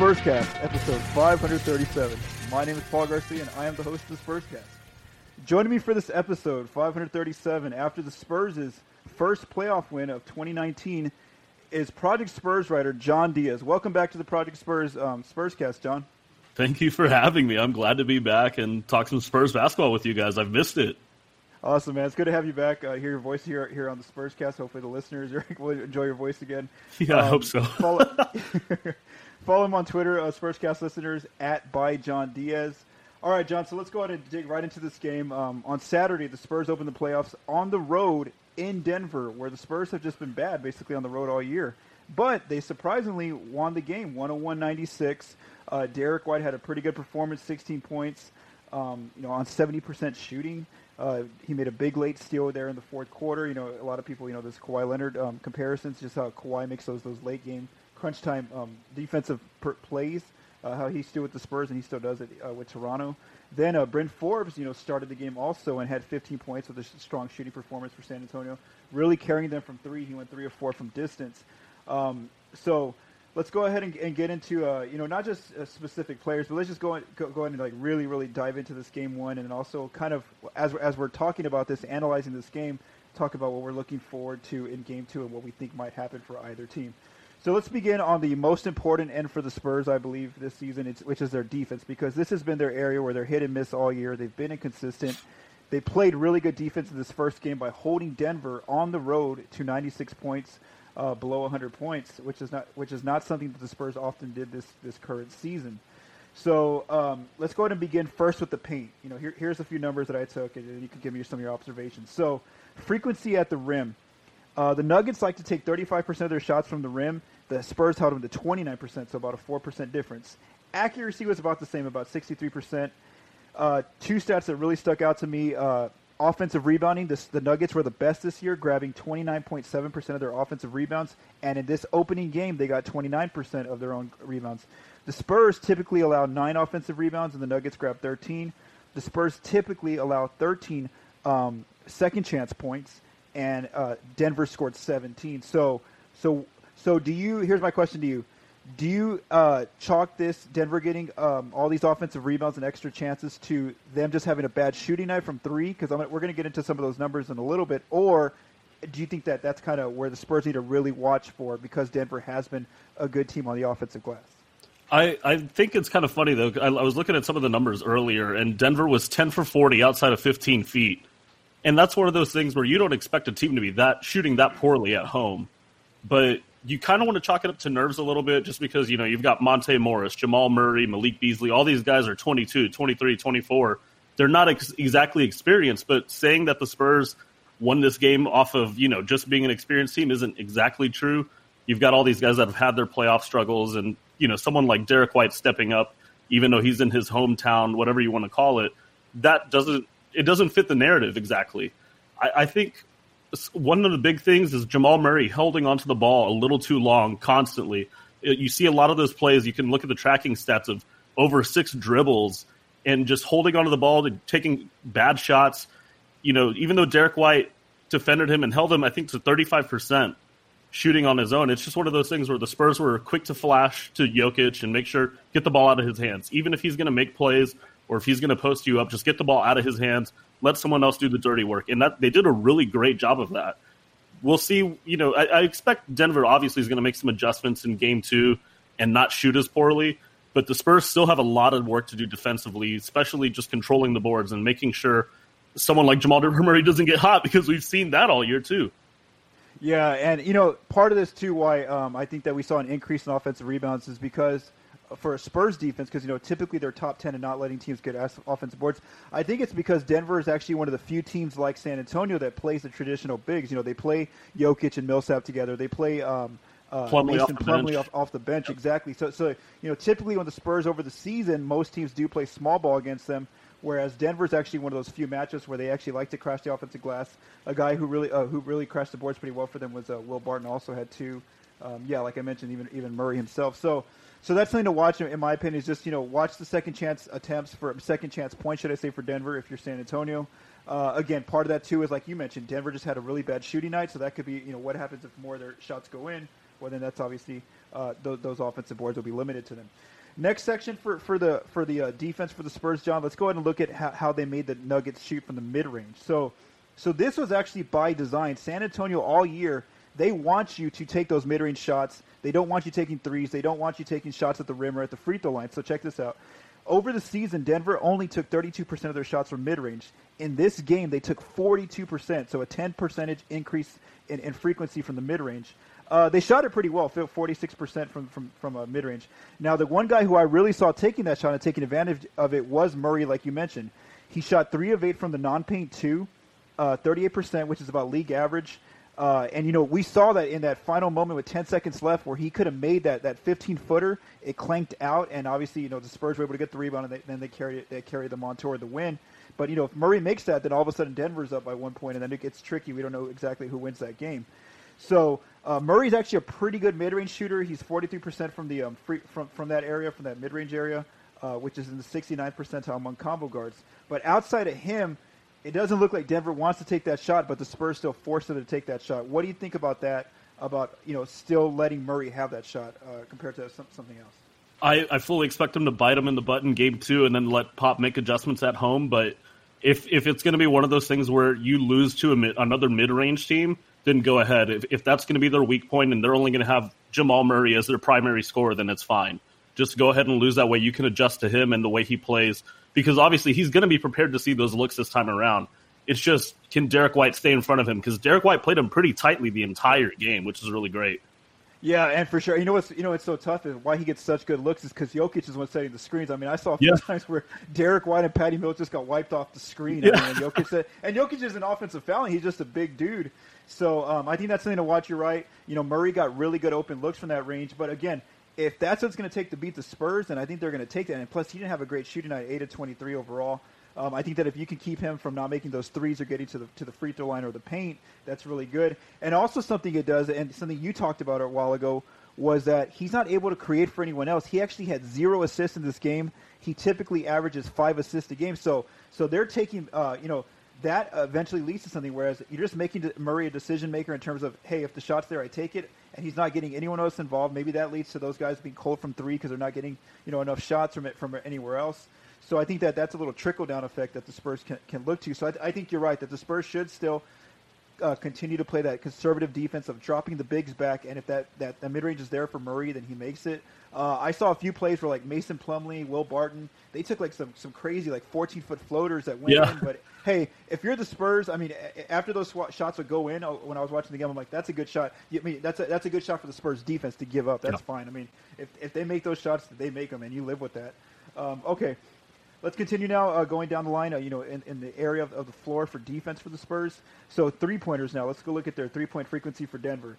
To Spurscast, episode 537. My name is Paul Garcia, and I am the host of the Spurscast. Joining me for this episode, 537, after the Spurs' first playoff win of 2019, is Project Spurs writer John Diaz. Welcome back to the Project Spurs um, Spurscast, John. Thank you for having me. I'm glad to be back and talk some Spurs basketball with you guys. I've missed it. Awesome, man. It's good to have you back. Uh, hear your voice here here on the Spurs Cast. Hopefully, the listeners will enjoy your voice again. Yeah, um, I hope so. follow, follow, him on Twitter, uh, Spurscast listeners at by John Diaz. All right, John. So let's go ahead and dig right into this game. Um, on Saturday, the Spurs open the playoffs on the road in Denver, where the Spurs have just been bad, basically on the road all year. But they surprisingly won the game, 101-96. Uh, Derrick White had a pretty good performance, 16 points, um, you know, on 70% shooting. Uh, he made a big late steal there in the fourth quarter. You know, a lot of people, you know, this Kawhi Leonard um, comparisons, just how Kawhi makes those those late game crunch time um, defensive per- plays. Uh, how he still with the Spurs and he still does it uh, with Toronto. Then uh, Bryn Forbes, you know, started the game also and had 15 points with a strong shooting performance for San Antonio, really carrying them from three. He went three or four from distance. Um, so let's go ahead and, and get into uh, you know not just uh, specific players, but let's just go, go go ahead and like really really dive into this game one, and also kind of as as we're talking about this, analyzing this game, talk about what we're looking forward to in game two and what we think might happen for either team. So let's begin on the most important end for the Spurs, I believe, this season, which is their defense, because this has been their area where they're hit and miss all year. They've been inconsistent. They played really good defense in this first game by holding Denver on the road to 96 points uh, below 100 points, which is not which is not something that the Spurs often did this this current season. So um, let's go ahead and begin first with the paint. You know, here, here's a few numbers that I took, and you can give me some of your observations. So frequency at the rim. Uh, the Nuggets like to take 35% of their shots from the rim. The Spurs held them to 29%, so about a 4% difference. Accuracy was about the same, about 63%. Uh, two stats that really stuck out to me uh, offensive rebounding, this, the Nuggets were the best this year, grabbing 29.7% of their offensive rebounds. And in this opening game, they got 29% of their own rebounds. The Spurs typically allow nine offensive rebounds, and the Nuggets grab 13. The Spurs typically allow 13 um, second chance points, and uh, Denver scored 17. So, so, so, do you? Here's my question to you: do you uh, chalk this Denver getting um, all these offensive rebounds and extra chances to them just having a bad shooting night from three? Because we're going to get into some of those numbers in a little bit. Or do you think that that's kind of where the Spurs need to really watch for because Denver has been a good team on the offensive glass? I, I think it's kind of funny though. I, I was looking at some of the numbers earlier, and Denver was ten for forty outside of fifteen feet, and that's one of those things where you don't expect a team to be that shooting that poorly at home. But you kind of want to chalk it up to nerves a little bit just because, you know, you've got Monte Morris, Jamal Murray, Malik Beasley. All these guys are 22, 23, 24. They're not ex- exactly experienced, but saying that the Spurs won this game off of, you know, just being an experienced team isn't exactly true. You've got all these guys that have had their playoff struggles and, you know, someone like Derrick White stepping up, even though he's in his hometown, whatever you want to call it, that doesn't, it doesn't fit the narrative exactly. I, I think one of the big things is Jamal Murray holding onto the ball a little too long constantly. You see a lot of those plays. You can look at the tracking stats of over six dribbles and just holding onto the ball and taking bad shots. You know, even though Derrick White defended him and held him, I think to thirty five percent shooting on his own. It's just one of those things where the Spurs were quick to flash to Jokic and make sure get the ball out of his hands, even if he's going to make plays or if he's going to post you up, just get the ball out of his hands, let someone else do the dirty work. And that they did a really great job of that. We'll see. You know, I, I expect Denver obviously is going to make some adjustments in game two and not shoot as poorly. But the Spurs still have a lot of work to do defensively, especially just controlling the boards and making sure someone like Jamal Murray doesn't get hot because we've seen that all year too. Yeah, and you know, part of this too, why um, I think that we saw an increase in offensive rebounds is because for a Spurs defense because you know typically they're top ten and not letting teams get offensive boards. I think it's because Denver is actually one of the few teams like San Antonio that plays the traditional bigs. You know they play Jokic and Millsap together. They play um, uh, Plumlee off Plumlee off, off, the bench yep. exactly. So so you know typically when the Spurs over the season, most teams do play small ball against them. Whereas Denver's actually one of those few matchups where they actually like to crash the offensive glass. A guy who really uh, who really crashed the boards pretty well for them was uh, Will Barton. Also had two. Um, yeah, like I mentioned, even even Murray himself. So so that's something to watch, in my opinion. Is just you know watch the second chance attempts for second chance points, should I say, for Denver if you're San Antonio. Uh, again, part of that too is like you mentioned, Denver just had a really bad shooting night, so that could be you know what happens if more of their shots go in, well then that's obviously uh, th- those offensive boards will be limited to them. Next section for, for the for the uh, defense for the Spurs, John. Let's go ahead and look at how, how they made the Nuggets shoot from the mid range. So so this was actually by design. San Antonio all year they want you to take those mid range shots. They don't want you taking threes. They don't want you taking shots at the rim or at the free throw line. So check this out. Over the season, Denver only took 32% of their shots from mid range. In this game, they took 42%, so a 10 percentage increase in, in frequency from the mid range. Uh, they shot it pretty well, 46% from from from a mid range. Now, the one guy who I really saw taking that shot and taking advantage of it was Murray, like you mentioned. He shot three of eight from the non-paint two, uh, 38%, which is about league average. Uh, and you know, we saw that in that final moment with 10 seconds left, where he could have made that that 15 footer. It clanked out, and obviously, you know, the Spurs were able to get the rebound, and they, then they carried they carried them on toward the win. But you know, if Murray makes that, then all of a sudden Denver's up by one point, and then it gets tricky. We don't know exactly who wins that game. So uh, Murray's actually a pretty good mid-range shooter. He's 43% from the um, free, from from that area, from that mid-range area, uh, which is in the 69th percentile among combo guards. But outside of him, it doesn't look like Denver wants to take that shot, but the Spurs still forced them to take that shot. What do you think about that? About you know still letting Murray have that shot uh, compared to some, something else? I, I fully expect him to bite him in the butt in game two and then let Pop make adjustments at home. But if if it's going to be one of those things where you lose to mid, another mid range team, then go ahead. If, if that's going to be their weak point and they're only going to have Jamal Murray as their primary scorer, then it's fine. Just go ahead and lose that way. You can adjust to him and the way he plays because obviously he's going to be prepared to see those looks this time around. It's just can Derrick White stay in front of him because Derrick White played him pretty tightly the entire game, which is really great. Yeah, and for sure, you know what's you know what's so tough is why he gets such good looks is because Jokic is one setting the screens. I mean, I saw a few yeah. times where Derrick White and Patty Mills just got wiped off the screen. Yeah. I mean, and Jokic said, and Jokic is an offensive foul. He's just a big dude. So um, I think that's something to watch. You're right. You know, Murray got really good open looks from that range, but again, if that's what it's going to take to beat the Spurs, then I think they're going to take that. And plus, he didn't have a great shooting night, eight of 23 overall. Um, I think that if you can keep him from not making those threes or getting to the to the free throw line or the paint, that's really good. And also something it does, and something you talked about a while ago, was that he's not able to create for anyone else. He actually had zero assists in this game. He typically averages five assists a game. So so they're taking, uh, you know, that eventually leads to something. Whereas you're just making Murray a decision maker in terms of, hey, if the shot's there, I take it, and he's not getting anyone else involved. Maybe that leads to those guys being cold from three because they're not getting you know enough shots from it from anywhere else. So I think that that's a little trickle down effect that the Spurs can, can look to. So I, I think you're right that the Spurs should still uh, continue to play that conservative defense of dropping the bigs back, and if that that, that mid range is there for Murray, then he makes it. Uh, I saw a few plays where like Mason Plumlee, Will Barton, they took like some some crazy like 14 foot floaters that went yeah. in. But hey, if you're the Spurs, I mean, after those shots would go in, oh, when I was watching the game, I'm like, that's a good shot. I mean, that's a, that's a good shot for the Spurs defense to give up. That's yeah. fine. I mean, if if they make those shots, they make them, and you live with that. Um, okay, Let's continue now, uh, going down the line. Uh, you know, in, in the area of, of, the floor for defense for the Spurs. So three pointers now. Let's go look at their three point frequency for Denver.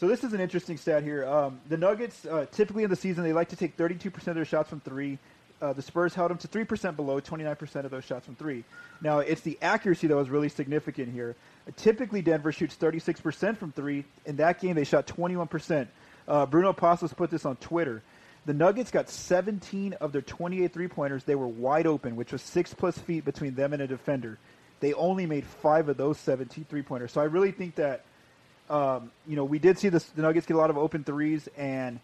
So this is an interesting stat here. Um, the Nuggets uh, typically in the season they like to take 32% of their shots from three. Uh, the Spurs held them to 3% below, 29% of those shots from three. Now, it's the accuracy that was really significant here. Typically, Denver shoots 36% from three. In that game, they shot 21%. Uh, Bruno Passos put this on Twitter. The Nuggets got 17 of their 28 three pointers. They were wide open, which was six plus feet between them and a defender. They only made five of those 17 three pointers. So I really think that, um, you know, we did see the, Nuggets get a lot of open threes, and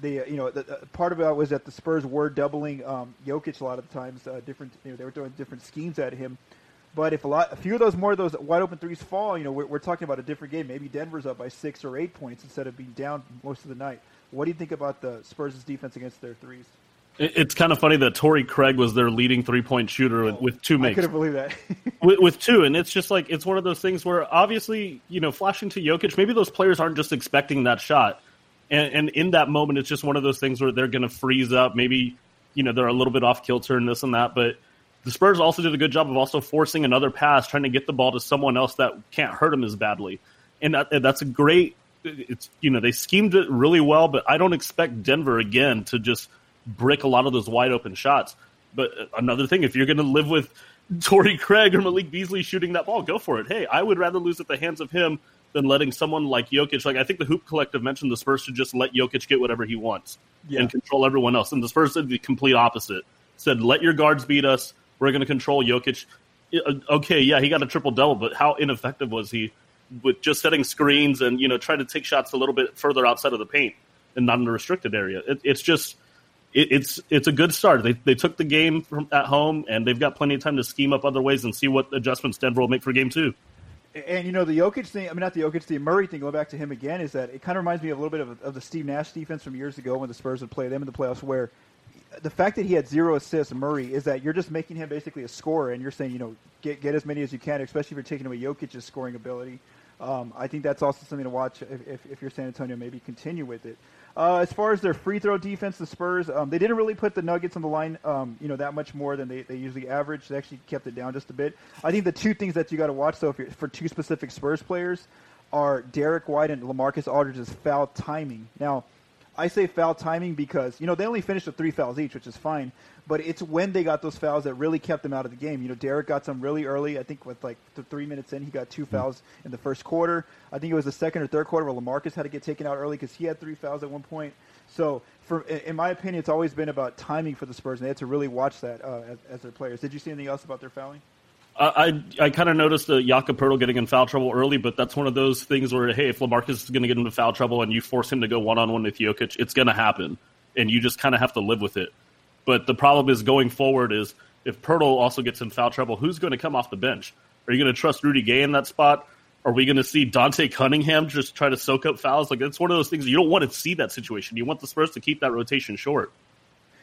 the you know the, the, part of it was that the Spurs were doubling um, Jokic a lot of the times. Uh, different, you know, they were doing different schemes at him. But if a lot, a few of those more of those wide open threes fall, you know, we're, we're talking about a different game. Maybe Denver's up by six or eight points instead of being down most of the night. What do you think about the Spurs' defense against their threes? It's kind of funny that Torrey Craig was their leading three point shooter with, with two makes. I couldn't believe that. with, with, two, and it's just like it's one of those things where obviously you know flashing to Jokic, maybe those players aren't just expecting that shot, and, and in that moment, it's just one of those things where they're going to freeze up. Maybe you know they're a little bit off kilter and this and that, but the Spurs also did a good job of also forcing another pass, trying to get the ball to someone else that can't hurt them as badly, and that, that's a great it's you know they schemed it really well, but I don't expect Denver again to just brick a lot of those wide open shots. But uh, another thing, if you're going to live with Torrey Craig or Malik Beasley shooting that ball, go for it. Hey, I would rather lose at the hands of him than letting someone like Jokic. Like I think the Hoop Collective mentioned the Spurs should just let Jokic get whatever he wants yeah. and control everyone else. And the Spurs did the complete opposite. Said, let your guards beat us. We're going to control Jokic. Uh, okay, yeah, he got a triple double, but how ineffective was he with just setting screens and you know trying to take shots a little bit further outside of the paint and not in the restricted area. It, it's just it, it's it's a good start. They they took the game from at home and they've got plenty of time to scheme up other ways and see what adjustments Denver will make for game two. And you know the Jokic thing. I mean, not the Jokic, the Murray thing. Going back to him again, is that it kind of reminds me of a little bit of, of the Steve Nash defense from years ago when the Spurs would play them in the playoffs, where the fact that he had zero assists, Murray, is that you're just making him basically a scorer, and you're saying, you know, get get as many as you can, especially if you're taking away Jokic's scoring ability. Um, I think that's also something to watch if, if, if, you're San Antonio. Maybe continue with it. Uh, as far as their free throw defense, the Spurs um, they didn't really put the Nuggets on the line, um, you know, that much more than they, they usually average. They actually kept it down just a bit. I think the two things that you got to watch, though, for two specific Spurs players, are Derrick White and LaMarcus Aldridge's foul timing. Now I say foul timing because you know they only finished with three fouls each, which is fine. But it's when they got those fouls that really kept them out of the game. You know, Derrick got some really early. I think with like the three minutes in, he got two fouls in the first quarter. I think it was the second or third quarter where Lamarcus had to get taken out early because he had three fouls at one point. So, for in my opinion, it's always been about timing for the Spurs, and they had to really watch that uh, as, as their players. Did you see anything else about their fouling? I I kind of noticed the Jakob Poeltl getting in foul trouble early, but that's one of those things where hey, if Lamarcus is going to get into foul trouble and you force him to go one on one with Jokic, it's going to happen, and you just kind of have to live with it. But the problem is going forward is if Poeltl also gets in foul trouble, who's going to come off the bench? Are you going to trust Rudy Gay in that spot? Are we going to see Dante Cunningham just try to soak up fouls? Like it's one of those things you don't want to see that situation. You want the Spurs to keep that rotation short.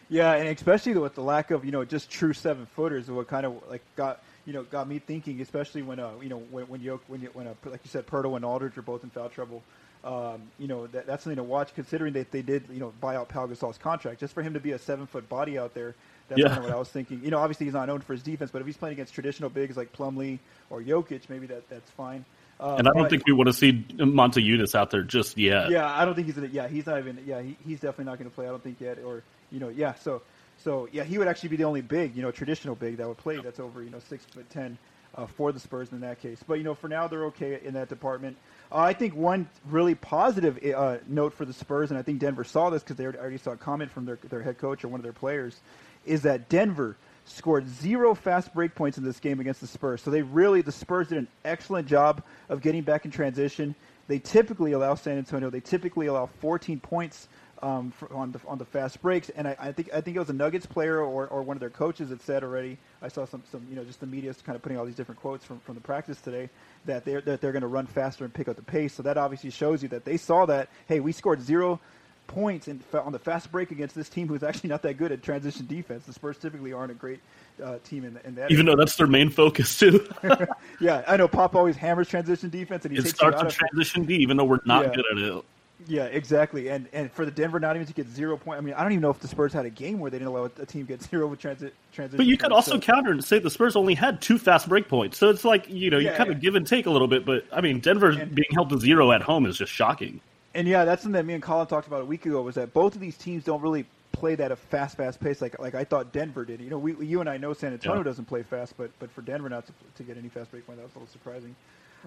Yeah, and especially with the lack of you know just true seven footers, what kind of like got you know, got me thinking, especially when uh, you know, when when you when you, when uh, like you said, Poeltl and Aldridge are both in foul trouble. Um, you know, that, that's something to watch, considering that they did, you know, buy out Pau Gasol's contract just for him to be a seven foot body out there. That's yeah. kind of what I was thinking. You know, obviously he's not known for his defense, but if he's playing against traditional bigs like Plumlee or Jokic, maybe that that's fine. Uh, and I don't but, think we want to see Monte Motiejunas out there just yet. Yeah, I don't think he's gonna. Yeah, he's not even. Yeah, he, he's definitely not going to play. I don't think yet. Or you know, yeah. So so yeah, he would actually be the only big, you know, traditional big that would play. That's over, you know, six foot ten uh, for the Spurs in that case. But you know, for now they're okay in that department. Uh, I think one really positive uh, note for the Spurs, and I think Denver saw this because they already saw a comment from their their head coach or one of their players, is that Denver scored zero fast break points in this game against the Spurs. So they really the Spurs did an excellent job of getting back in transition. They typically allow San Antonio. They typically allow 14 points um, for, on the on the fast breaks. And I, I, think I think it was a Nuggets player or, or one of their coaches that said already. I saw some, some you know just the media kind of putting all these different quotes from, from the practice today that they're that they're going to run faster and pick up the pace. So that obviously shows you that they saw that hey we scored zero points in, on the fast break against this team who's actually not that good at transition defense. The Spurs typically aren't a great uh, team in, in, that. Even area. though that's their main focus too. yeah, I know Pop always hammers transition defense, and he it starts with transition D, even though we're not yeah. good at it. Yeah, exactly. And and for the Denver not even to get zero point. I mean, I don't even know if the Spurs had a game where they didn't allow a team get zero with transit transition. But you could also so. counter and say the Spurs only had two fast break points. So it's like you know you yeah, kind yeah. of give and take a little bit. But I mean, Denver and, being held to zero at home is just shocking. And yeah, that's something that me and Colin talked about a week ago. Was that both of these teams don't really play that a fast, fast pace like like I thought Denver did. You know, we you and I know San Antonio yeah. doesn't play fast, but but for Denver not to, to get any fast break point, that was a little surprising.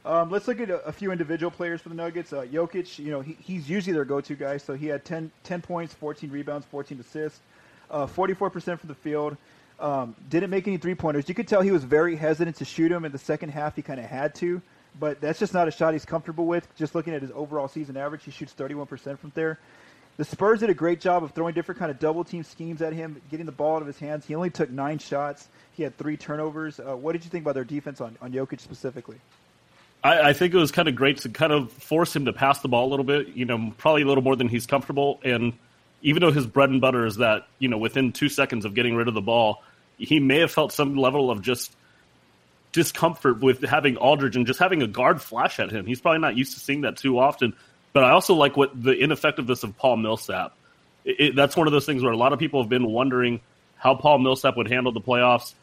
Um, let's look at a, a, few individual players for the Nuggets. Uh, Jokic, you know, he, he's usually their go-to guy. So he had 10, 10 points, 14 rebounds, 14 assists, uh, 44% from the field. Um, didn't make any three-pointers. You could tell he was very hesitant to shoot him in the second half. He kind of had to, but that's just not a shot he's comfortable with. Just looking at his overall season average, he shoots 31% from there. The Spurs did a great job of throwing different kind of double team schemes at him, getting the ball out of his hands. He only took nine shots. He had three turnovers. Uh, what did you think about their defense on, on Jokic specifically? I, I, think it was kind of great to kind of force him to pass the ball a little bit. You know, probably a little more than he's comfortable. And even though his bread and butter is that, you know, within two seconds of getting rid of the ball, he may have felt some level of just discomfort with having Aldridge and just having a guard flash at him. He's probably not used to seeing that too often. But I also like what the ineffectiveness of Paul Millsap. It, it, that's one of those things where a lot of people have been wondering how Paul Millsap would handle the playoffs.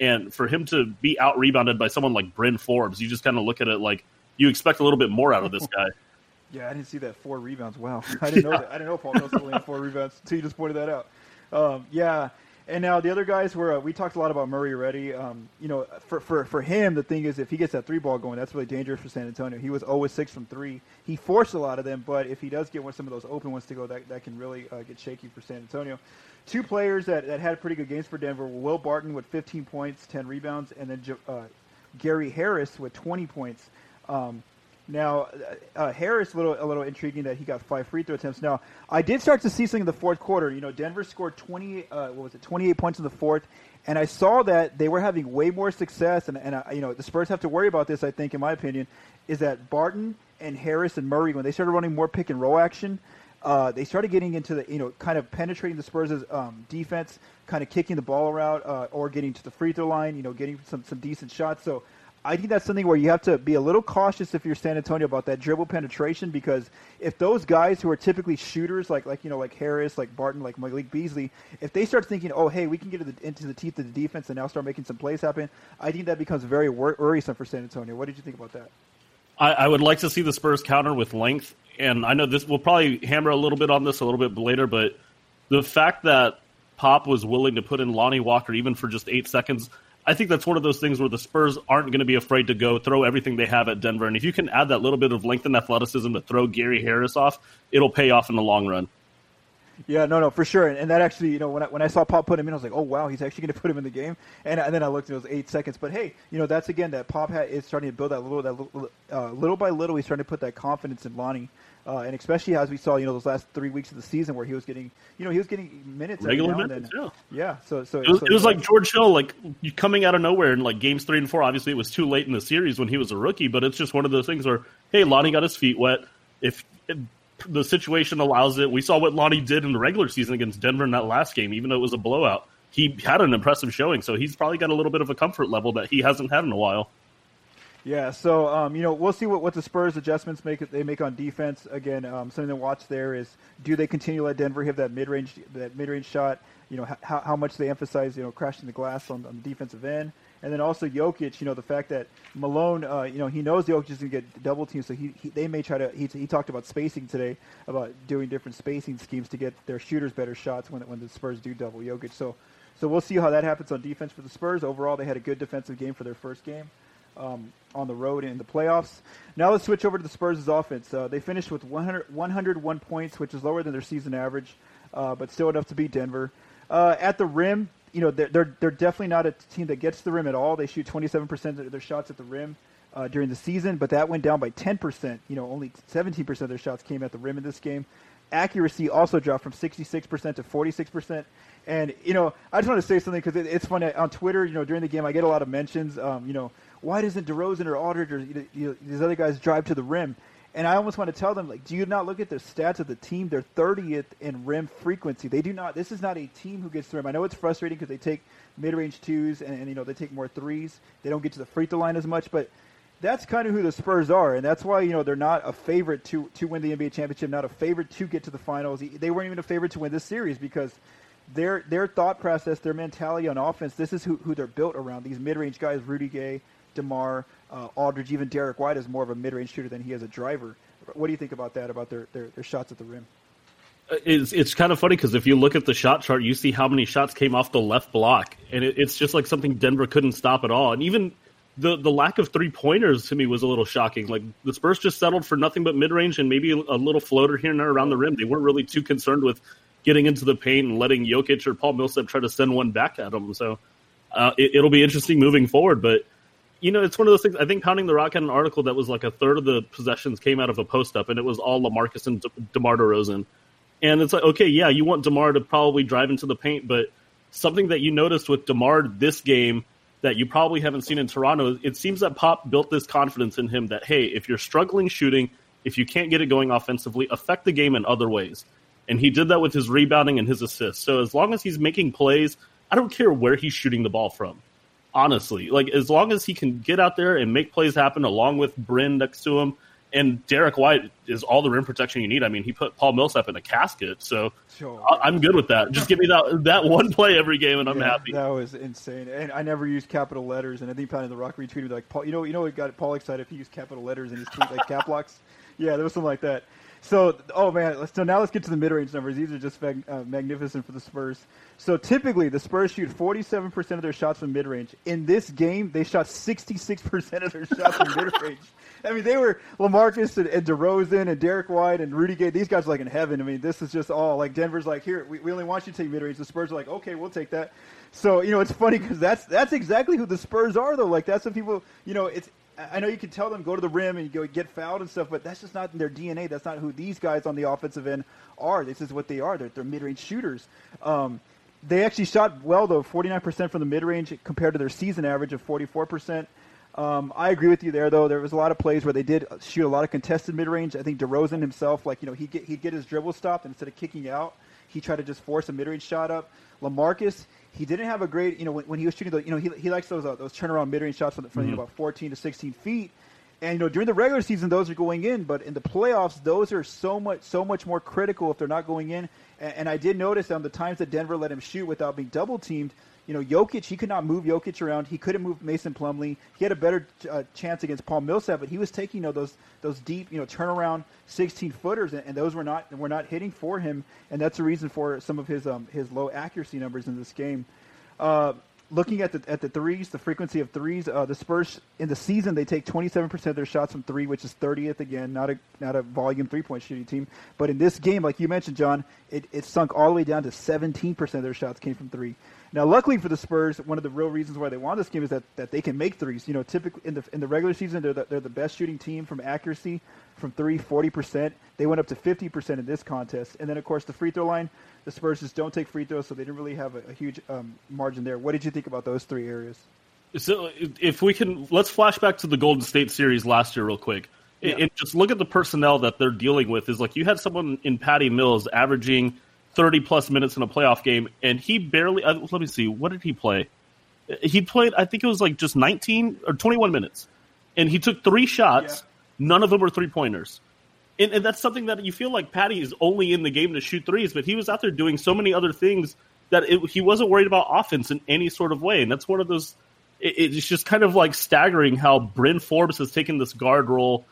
And for him to be out rebounded by someone like Bryn Forbes, you just kind of look at it like you expect a little bit more out of this guy. yeah, I didn't see that four rebounds. Wow, I didn't know that. I didn't know Paul Millsap only had four rebounds until you just pointed that out. Um, yeah, and now the other guys were uh, we talked a lot about Murray already. Um, you know, for, for for him, the thing is if he gets that three ball going, that's really dangerous for San Antonio. He was always six from three. He forced a lot of them, but if he does get one, some of those open ones to go, that that can really uh, get shaky for San Antonio. Two players that, that had pretty good games for Denver were Will Barton with 15 points, 10 rebounds, and then uh, Gary Harris with 20 points. Um, Now, uh, uh, Harris, a little, a little intriguing that he got five free throw attempts. Now, I did start to see something in the fourth quarter. You know, Denver scored 20, uh, what was it, 28 points in the fourth, and I saw that they were having way more success. And, and uh, you know, the Spurs have to worry about this, I think, in my opinion, is that Barton and Harris and Murray, when they started running more pick and roll action, uh, they started getting into the, you know, kind of penetrating the Spurs' um, defense, kind of kicking the ball around uh, or getting to the free throw line, you know, getting some, some decent shots. So I think that's something where you have to be a little cautious if you're San Antonio about that dribble penetration because if those guys who are typically shooters like like you know like Harris, like Barton, like Malik Beasley, if they start thinking, oh hey, we can get into the, teeth of the defense and now start making some plays happen, I think that becomes very wor- worrisome for San Antonio. What did you think about that? I, I would like to see the Spurs counter with length, and I know this we'll probably hammer a little bit on this a little bit later, but the fact that Pop was willing to put in Lonnie Walker even for just eight seconds I think that's one of those things where the Spurs aren't going to be afraid to go throw everything they have at Denver. And if you can add that little bit of length and athleticism to throw Gary Harris off, it'll pay off in the long run. Yeah, no, no, for sure. And, that actually, you know, when I, when I saw Pop put him in, I was like, oh wow, he's actually going to put him in the game. And, and then I looked, and it was eight seconds. But hey, you know, that's again that Pop hat is starting to build that little, that little, uh, little by little, he's starting to put that confidence in Lonnie. Uh, and especially as we saw, you know, those last three weeks of the season where he was getting, you know, he was getting minutes regular minutes. Yeah. yeah. So, so it was, so, it was like George Hill, like coming out of nowhere in like games three and four. Obviously, it was too late in the series when he was a rookie, but it's just one of those things where, hey, Lonnie got his feet wet. If it, the situation allows it, we saw what Lonnie did in the regular season against Denver in that last game, even though it was a blowout. He had an impressive showing, so he's probably got a little bit of a comfort level that he hasn't had in a while. Yeah, so um, you know we'll see what, what the Spurs adjustments make they make on defense. Again, um, something to watch there is do they continue to let Denver have that mid range that mid range shot? You know how, how much they emphasize you know crashing the glass on, on the defensive end, and then also Jokic. You know the fact that Malone, uh, you know he knows Jokic is going to get double teamed, so he, he, they may try to. He, he talked about spacing today about doing different spacing schemes to get their shooters better shots when when the Spurs do double Jokic. So so we'll see how that happens on defense for the Spurs. Overall, they had a good defensive game for their first game um, on the road in the playoffs. Now let's switch over to the Spurs' offense. Uh, they finished with 100, 101 points, which is lower than their season average, uh, but still enough to beat Denver. Uh, at the rim, you know they're, they're, they're definitely not a team that gets to the rim at all. They shoot 27% of their shots at the rim uh, during the season, but that went down by 10%. You know, only 17% of their shots came at the rim in this game. Accuracy also dropped from 66% to 46%. And you know, I just want to say something because it, it's funny on Twitter. You know, during the game, I get a lot of mentions. Um, you know, why doesn't DeRozan or Aldridge or you know, these other guys drive to the rim? And I almost want to tell them, like, do you not look at the stats of the team? They're 30th in rim frequency. They do not. This is not a team who gets to the rim. I know it's frustrating because they take mid-range twos and, and, you know they take more threes. They don't get to the free throw line as much, but that's kind of who the Spurs are, and that's why you know they're not a favorite to to win the NBA championship, not a favorite to get to the finals. They weren't even a favorite to win this series because their their thought process, their mentality on offense, this is who, who they're built around. These mid-range guys, Rudy Gay, DeMar, uh, Aldridge, even Derrick White is more of a mid-range shooter than he is a driver. What do you think about that? About their their, their shots at the rim? Uh, it's it's kind of funny because if you look at the shot chart, you see how many shots came off the left block, and it, it's just like something Denver couldn't stop at all. And even the the lack of three pointers to me was a little shocking. Like the Spurs just settled for nothing but mid range and maybe a, little floater here and there around the rim. They weren't really too concerned with getting into the paint and letting Jokic or Paul Millsap try to send one back at them. So uh, it, will be interesting moving forward. But you know, it's one of those things. I think Pounding the Rock had an article that was like a third of the possessions came out of a post up, and it was all Lamarcus and De- DeMar DeRozan. And it's like, okay, yeah, you want DeMar to probably drive into the paint, but something that you noticed with DeMar this game that you probably haven't seen in Toronto, it seems that Pop built this confidence in him that, hey, if you're struggling shooting, if you can't get it going offensively, affect the game in other ways. And he did that with his rebounding and his assists. So as long as he's making plays, I don't care where he's shooting the ball from honestly. Like as long as he can get out there and make plays happen along with Bryn next to him, and Derrick White is all the rim protection you need. I mean, he put Paul Millsap in a casket, so sure. I, am good with that. Just give me that that one play every game, and I'm yeah, happy. That was insane, and I never used capital letters. And I think Pounding the Rock retweeted like, Paul, you know, you know, what got Paul excited if he used capital letters in his tweet, like cap locks. Yeah, there was something like that. So, oh man, so now let's get to the mid-range numbers. These are just mag- uh, magnificent for the Spurs. So typically, the Spurs shoot 47% of their shots from mid-range. In this game, they shot 66% of their shots from mid-range. I mean, they were Lamarcus and, and DeRozan and Derrick White and Rudy Gay. These guys are like in heaven. I mean, this is just all like Denver's like, here, we, we only want you to take mid-range. The Spurs are like, okay, we'll take that. So you know, it's funny because that's that's exactly who the Spurs are, though. Like that's what people, you know, it's I know you can tell them go to the rim and go get fouled and stuff, but that's just not in their DNA. That's not who these guys on the offensive end are. This is what they are. They're, they're mid-range shooters. Um, they actually shot well though, 49% from the mid-range compared to their season average of 44%. Um, I agree with you there, though. There was a lot of plays where they did shoot a lot of contested mid-range. I think DeRozan himself, like you know, he get he'd get his dribble stopped, and instead of kicking out, he tried to just force a mid-range shot up. Lamarcus, he didn't have a great, you know, when, when he was shooting, the, you know, he, he likes those uh, those turnaround mid-range shots from, from mm-hmm. you know, about 14 to 16 feet. And you know, during the regular season, those are going in, but in the playoffs, those are so much so much more critical if they're not going in. And, and I did notice on the times that Denver let him shoot without being double teamed, you know, Jokic, he could not move Jokic around. He couldn't move Mason Plumlee. He had a better uh, chance against Paul Millsap, but he was taking, you know, those those deep, you know, turnaround 16 footers, and, and, those were not were not hitting for him, and that's the reason for some of his um, his low accuracy numbers in this game. Uh, looking at the at the threes, the frequency of threes, uh, the Spurs in the season they take 27% of their shots from three, which is 30th again, not a not a volume three point shooting team. But in this game, like you mentioned, John, it, it sunk all the way down to 17% of their shots came from three. Now, luckily for the Spurs, one of the real reasons why they won this game is that, that they can make threes. You know, typically in the in the regular season, they're the, they're the best shooting team from accuracy from three, 40%. They went up to 50% in this contest. And then, of course, the free throw line, the Spurs just don't take free throws, so they didn't really have a, a huge um, margin there. What did you think about those three areas? So, if we can, let's flash back to the Golden State series last year, real quick. Yeah. And just look at the personnel that they're dealing with. Is like you had someone in Patty Mills averaging 30 plus minutes in a playoff game, and he barely. Uh, let me see, what did he play? He played, I think it was like just 19 or 21 minutes, and he took three shots. Yeah. None of them were three pointers. And, and, that's something that you feel like Patty is only in the game to shoot threes, but he was out there doing so many other things that it, he wasn't worried about offense in any sort of way. And that's one of those. It, it's just kind of like staggering how Bryn Forbes has taken this guard role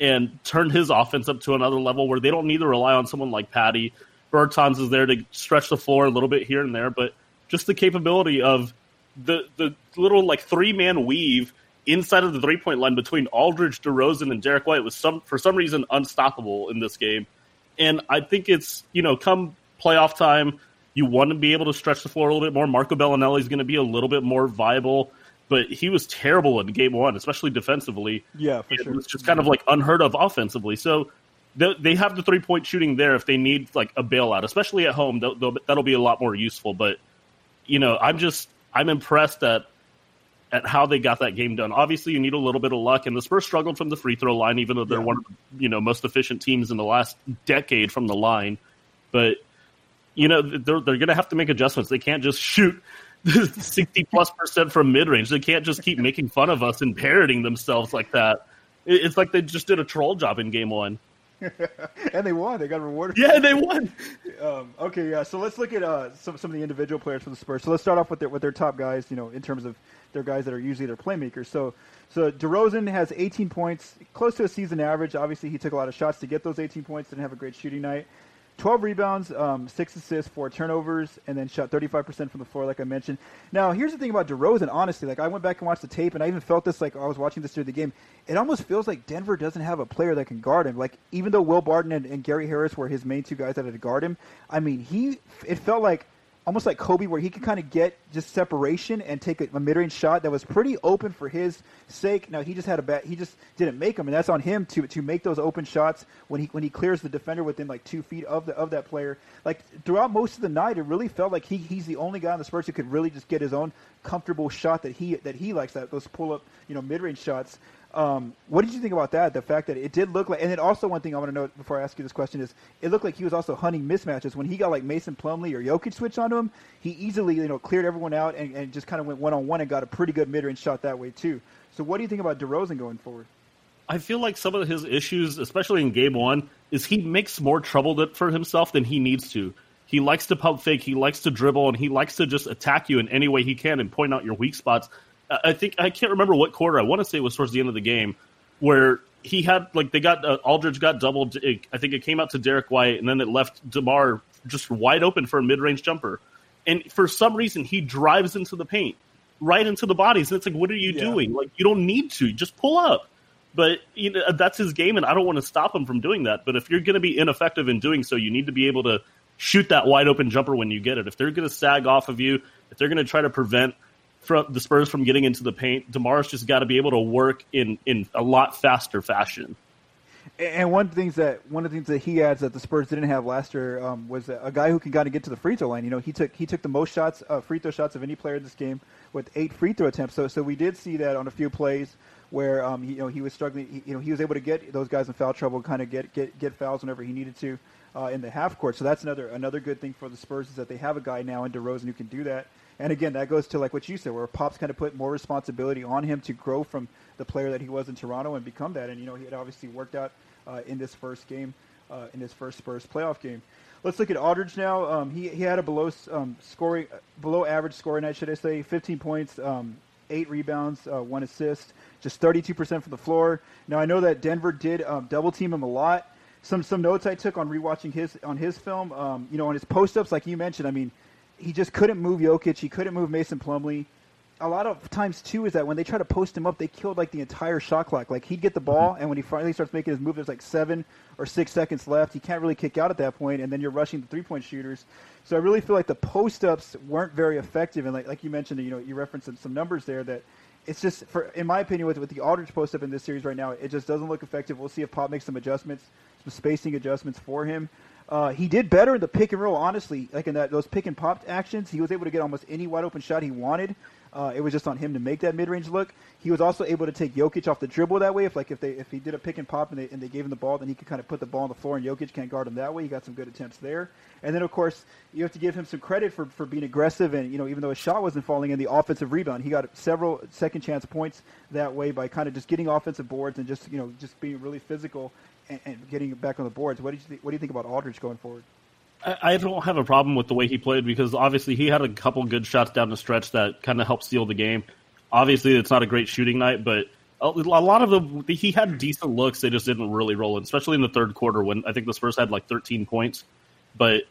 and turned his offense up to another level where they don't need to rely on someone like Patty Bertans is there to stretch the floor a little bit here and there, but just the capability of the the little like three man weave inside of the three point line between Aldridge, DeRozan, and Derrick White was some for some reason unstoppable in this game. And I think it's you know come playoff time, you want to be able to stretch the floor a little bit more. Marco Belinelli is going to be a little bit more viable, but he was terrible in game one, especially defensively. Yeah, it sure. was just kind of like unheard of offensively. So they have the three point shooting there if they need like a bailout, especially at home. They'll, they'll, that'll be a lot more useful. But you know, I'm just I'm impressed at at how they got that game done. Obviously, you need a little bit of luck, and the Spurs struggled from the free throw line, even though they're yeah. one of the you know most efficient teams in the last decade from the line. But you know, they're they're going to have to make adjustments. They can't just shoot. 60 plus percent from mid range. They can't just keep making fun of us and parroting themselves like that. It's like they just did a troll job in game one. and they won. They got rewarded. Yeah, they won. Um, okay, yeah. So let's look at uh, some some of the individual players for the Spurs. So let's start off with their with their top guys. You know, in terms of their guys that are usually their playmakers. So so DeRozan has 18 points, close to a season average. Obviously, he took a lot of shots to get those 18 points. Didn't have a great shooting night. 12 rebounds, um, six assists, four turnovers, and then shot 35% from the floor, like I mentioned. Now, here's the thing about DeRozan, honestly. Like, I went back and watched the tape, and I even felt this, like, I was watching this through the game. It almost feels like Denver doesn't have a player that can guard him. Like, even though Will Barton and, and Gary Harris were his main two guys that had to guard him, I mean, he, it felt like almost like Kobe, where he could kind of get just separation and take a, a mid-range shot that was pretty open for his sake. Now he just had a bad, he just didn't make them, and that's on him to to make those open shots when he when he clears the defender within like two feet of the of that player. Like throughout most of the night, it really felt like he he's the only guy on the Spurs who could really just get his own comfortable shot that he that he likes that those pull up you know mid-range shots. Um, what did you think about that? The fact that it did look like, and then also one thing I want to know before I ask you this question is, it looked like he was also hunting mismatches when he got like Mason Plumlee or Jokic switched onto him. He easily, you know, cleared everyone out and, and just kind of went one on one and got a pretty good mid range shot that way too. So what do you think about DeRozan going forward? I feel like some of his issues, especially in game one, is he makes more trouble for himself than he needs to. He likes to pump fake, he likes to dribble, and he likes to just attack you in any way he can and point out your weak spots. I think I can't remember what quarter. I want to say it was towards the end of the game where he had like they got uh, Aldridge got doubled. I think it came out to Derrick White, and then it left Demar just wide open for a mid range jumper. And for some reason, he drives into the paint, right into the bodies. And it's like, what are you yeah. doing? Like, you don't need to. Just pull up. But you know that's his game, and I don't want to stop him from doing that. But if you're going to be ineffective in doing so, you need to be able to shoot that wide open jumper when you get it. If they're going to sag off of you, if they're going to try to prevent from the Spurs from getting into the paint. Demar's just got to be able to work in in a lot faster fashion. And one of the things that one of the things that he adds that the Spurs didn't have last year um, was a guy who can kind of get to the free throw line. You know, he took he took the most shots, uh, free throw shots of any player in this game with eight free throw attempts. So so we did see that on a few plays where um, he, you know he was struggling. He, you know, he was able to get those guys in foul trouble, kind of get get get fouls whenever he needed to uh, in the half court. So that's another another good thing for the Spurs is that they have a guy now in DeRozan who can do that. And again, that goes to like what you said, where Pop's kind of put more responsibility on him to grow from the player that he was in Toronto and become that. And you know, he had obviously worked out uh, in this first game, uh, in his first Spurs playoff game. Let's look at Aldridge now. Um, he he had a below um, scoring, below average scoring night, should I say? 15 points, um, eight rebounds, uh, one assist, just 32% from the floor. Now I know that Denver did um, double team him a lot. Some some notes I took on rewatching his on his film. Um, you know, on his post ups, like you mentioned. I mean, he just couldn't move Jokic. He couldn't move Mason Plumlee. A lot of times too is that when they try to post him up, they killed like the entire shot clock. Like he'd get the ball, mm-hmm. and when he finally starts making his move, there's like seven or six seconds left. He can't really kick out at that point, and then you're rushing the three point shooters. So I really feel like the post ups weren't very effective. And like like you mentioned, you know, you referenced some numbers there that it's just for in my opinion with with the Aldridge post up in this series right now, it just doesn't look effective. We'll see if Pop makes some adjustments, some spacing adjustments for him. Uh, he did better in the pick and roll, honestly. Like in that those pick and pop actions, he was able to get almost any wide open shot he wanted. Uh, it was just on him to make that mid range look. He was also able to take Jokic off the dribble that way. If like if they if he did a pick and pop and they and they gave him the ball, then he could kind of put the ball on the floor and Jokic can't guard him that way. He got some good attempts there. And then of course you have to give him some credit for for being aggressive and you know even though his shot wasn't falling in the offensive rebound, he got several second chance points that way by kind of just getting offensive boards and just you know just being really physical and, and getting back on the boards. What do you th- what do you think about Aldridge going forward? I don't have a problem with the way he played because obviously he had a couple good shots down the stretch that kind of helped seal the game. Obviously, it's not a great shooting night, but a, lot of the he had decent looks. They just didn't really roll in, especially in the third quarter when I think the Spurs had like 13 points. But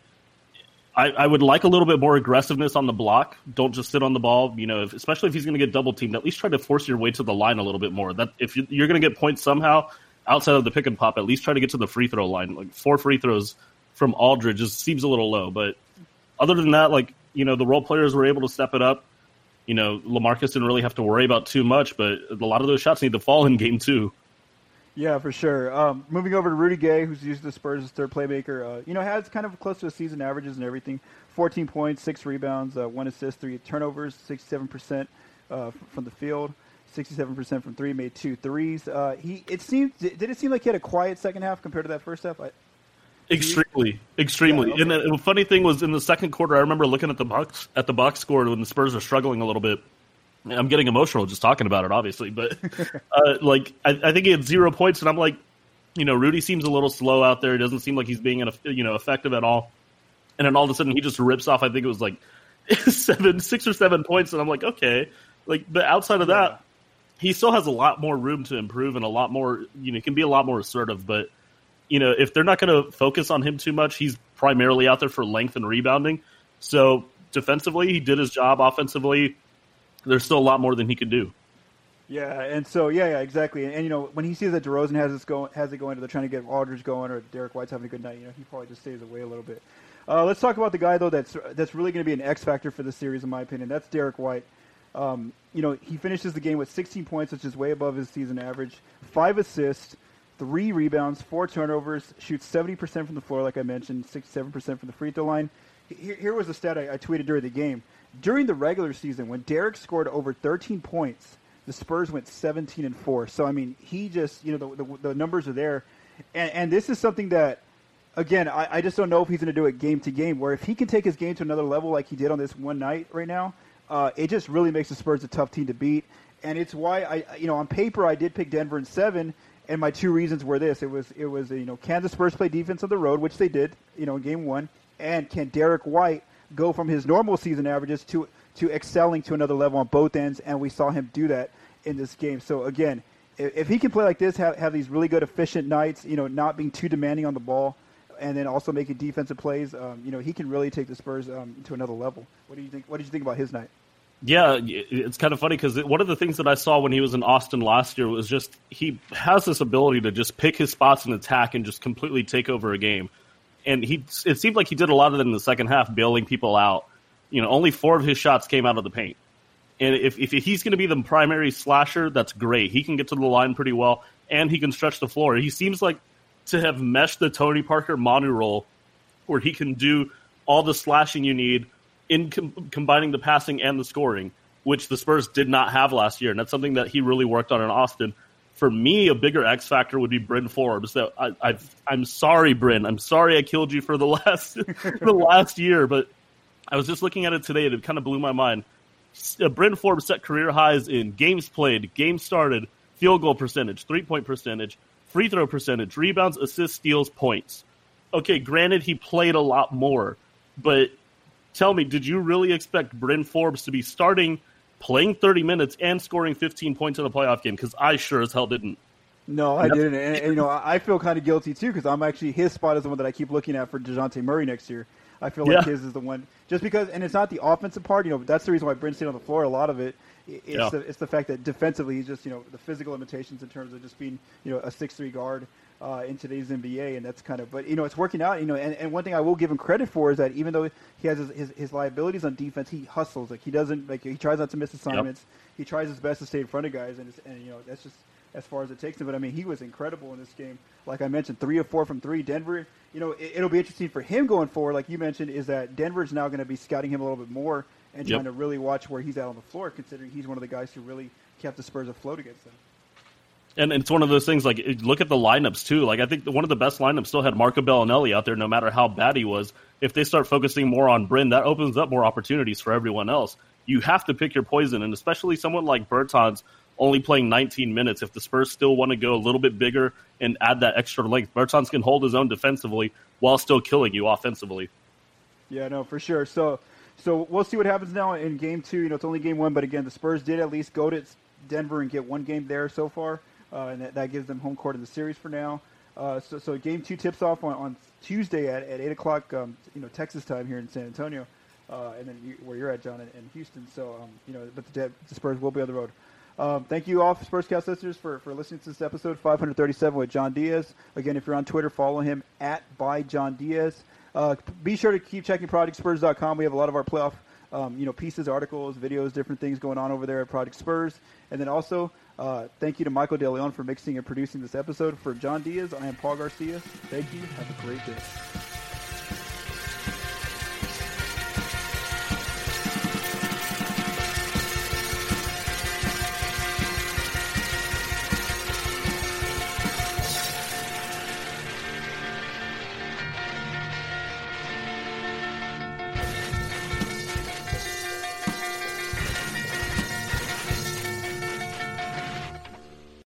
I, I would like a little bit more aggressiveness on the block. Don't just sit on the ball. You know, if, especially if he's going to get double teamed, at least try to force your way to the line a little bit more. That if you're going to get points somehow outside of the pick and pop, at least try to get to the free throw line. Like four free throws from Aldridge just seems a little low. But other than that, like you know, the role players were able to step it up. You know, Lamarcus didn't really have to worry about too much, but a lot of those shots need to fall in game two. Yeah, for sure. Um, moving over to Rudy Gay, who's used the Spurs as third playmaker. Uh, you know, has kind of close to a season averages and everything. 14 points, six rebounds, uh, one assist, three turnovers, 67% uh, from the field, 67% from three, made two threes. Uh, he it seemed did it seem like he had a quiet second half compared to that first half? I, Extremely, extremely. Yeah, okay. And the, the, funny thing was, in the second quarter, I remember looking at the box at the box score when the Spurs are struggling a little bit. I'm getting emotional just talking about it, obviously, but uh, like I, I, think he had zero points, and I'm like, you know, Rudy seems a little slow out there. He doesn't seem like he's being you know effective at all. And then all of a sudden, he just rips off. I think it was like seven, six or seven points, and I'm like, okay. Like, but outside of that, yeah. he still has a lot more room to improve and a lot more. You know, can be a lot more assertive, but you know, if they're not going to focus on him too much, he's primarily out there for length and rebounding. So defensively, he did his job. Offensively, there's still a lot more than he could do. Yeah, and so yeah, yeah, exactly. And, and you know, when he sees that DeRozan has this going, has it going, they're trying to get Aldridge going, or Derrick White's having a good night, you know, he probably just stays away a little bit. Uh, let's talk about the guy though that's that's really going to be an X factor for the series, in my opinion. That's Derrick White. Um, you know, he finishes the game with 16 points, which is way above his season average, five assists, three rebounds, four turnovers, shoots 70% from the floor, like I mentioned, 67% from the free throw line. Here, here was a stat I, I, tweeted during the game. During the regular season, when Derrick scored over 13 points, the Spurs went 17 and 4. So, I mean, he just, you know, the, the, the numbers are there. And, and, this is something that, again, I, I just don't know if he's going to do it game to game, where if he can take his game to another level like he did on this one night right now, uh, it just really makes the Spurs a tough team to beat. And it's why I, you know, on paper I did pick Denver in seven, and my two reasons were this: it was it was you know Kansas Spurs play defense on the road, which they did, you know, in game one, and can Derrick White go from his normal season averages to to excelling to another level on both ends, and we saw him do that in this game. So again, if, if he can play like this, have have these really good efficient nights, you know, not being too demanding on the ball, and then also making defensive plays, um, you know, he can really take the Spurs um, to another level. What do you think? What did you think about his night? Yeah, it's kind of funny because one of the things that I saw when he was in Austin last year was just he has this ability to just pick his spots and attack and just completely take over a game. And he it seemed like he did a lot of that in the second half, bailing people out. You know, only four of his shots came out of the paint. And if, if he's going to be the primary slasher, that's great. He can get to the line pretty well, and he can stretch the floor. He seems like to have meshed the Tony Parker Manu role, where he can do all the slashing you need in com- combining the passing and the scoring, which the Spurs did not have last year, and that's something that he really worked on in Austin. For me, a bigger X factor would be Bryn Forbes. That I, am sorry, Bryn. I'm sorry I killed you for the last the last year, but I was just looking at it today and it kind of blew my mind. Uh, Bryn Forbes set career highs in games played, games started, field goal percentage, three point percentage, free throw percentage, rebounds, assists, steals, points. Okay, granted he played a lot more, but tell me, did you really expect Bryn Forbes to be starting, playing 30 minutes, and scoring 15 points in a playoff game? Because I sure as hell didn't. No, I didn't. And, and, you know, I feel kind of guilty too because I'm actually his spot is the one that I keep looking at for Dejounte Murray next year. I feel like yeah. his is the one just because, and it's not the offensive part. You know, that's the reason why Bryn stayed on the floor. A lot of it, it's yeah. the it's the fact that defensively he's just you know the physical limitations in terms of just being you know a six three guard uh, in today's NBA, and that's kind of. But you know, it's working out. You know, and, and one thing I will give him credit for is that even though he has his, his, his liabilities on defense, he hustles. Like he doesn't like he tries not to miss assignments. Yep. He tries his best to stay in front of guys, and and you know that's just as far as it takes him. But I mean, he was incredible in this game. Like I mentioned, three or four from three. Denver, you know, it, will be interesting for him going forward. Like you mentioned, is that Denver's now going to be scouting him a little bit more and yep. trying to really watch where he's at on the floor, considering he's one of the guys who really kept the Spurs afloat against them. And it's one of those things like look at the lineups too. Like I think one of the best lineups still had Marco Belinelli out there, no matter how bad he was. If they start focusing more on Bryn, that opens up more opportunities for everyone else. You have to pick your poison, and especially someone like Bertans only playing 19 minutes. If the Spurs still want to go a little bit bigger and add that extra length, Bertans can hold his own defensively while still killing you offensively. Yeah, no, for sure. So, so we'll see what happens now in game two. You know, it's only game one, but again, the Spurs did at least go to Denver and get one game there so far and that, that, gives them home court in the series for now. Uh, so, so game two tips off on, on Tuesday at, at eight o'clock, um, you know, Texas time here in San Antonio, uh, and then you, where you're at, John, in, in Houston. So, um, you know, but the, the, Spurs will be on the road. Um, thank you all, Spurscast listeners, for, for listening to this episode 537 with John Diaz. Again, if you're on Twitter, follow him at by John Diaz. Uh, be sure to keep checking ProjectSpurs.com. We have a lot of our playoff, um, you know, pieces, articles, videos, different things going on over there at Project Spurs. And then also uh, thank you to Michael DeLeon for mixing and producing this episode. For John Diaz, I am Paul Garcia. Thank you. Have a great day.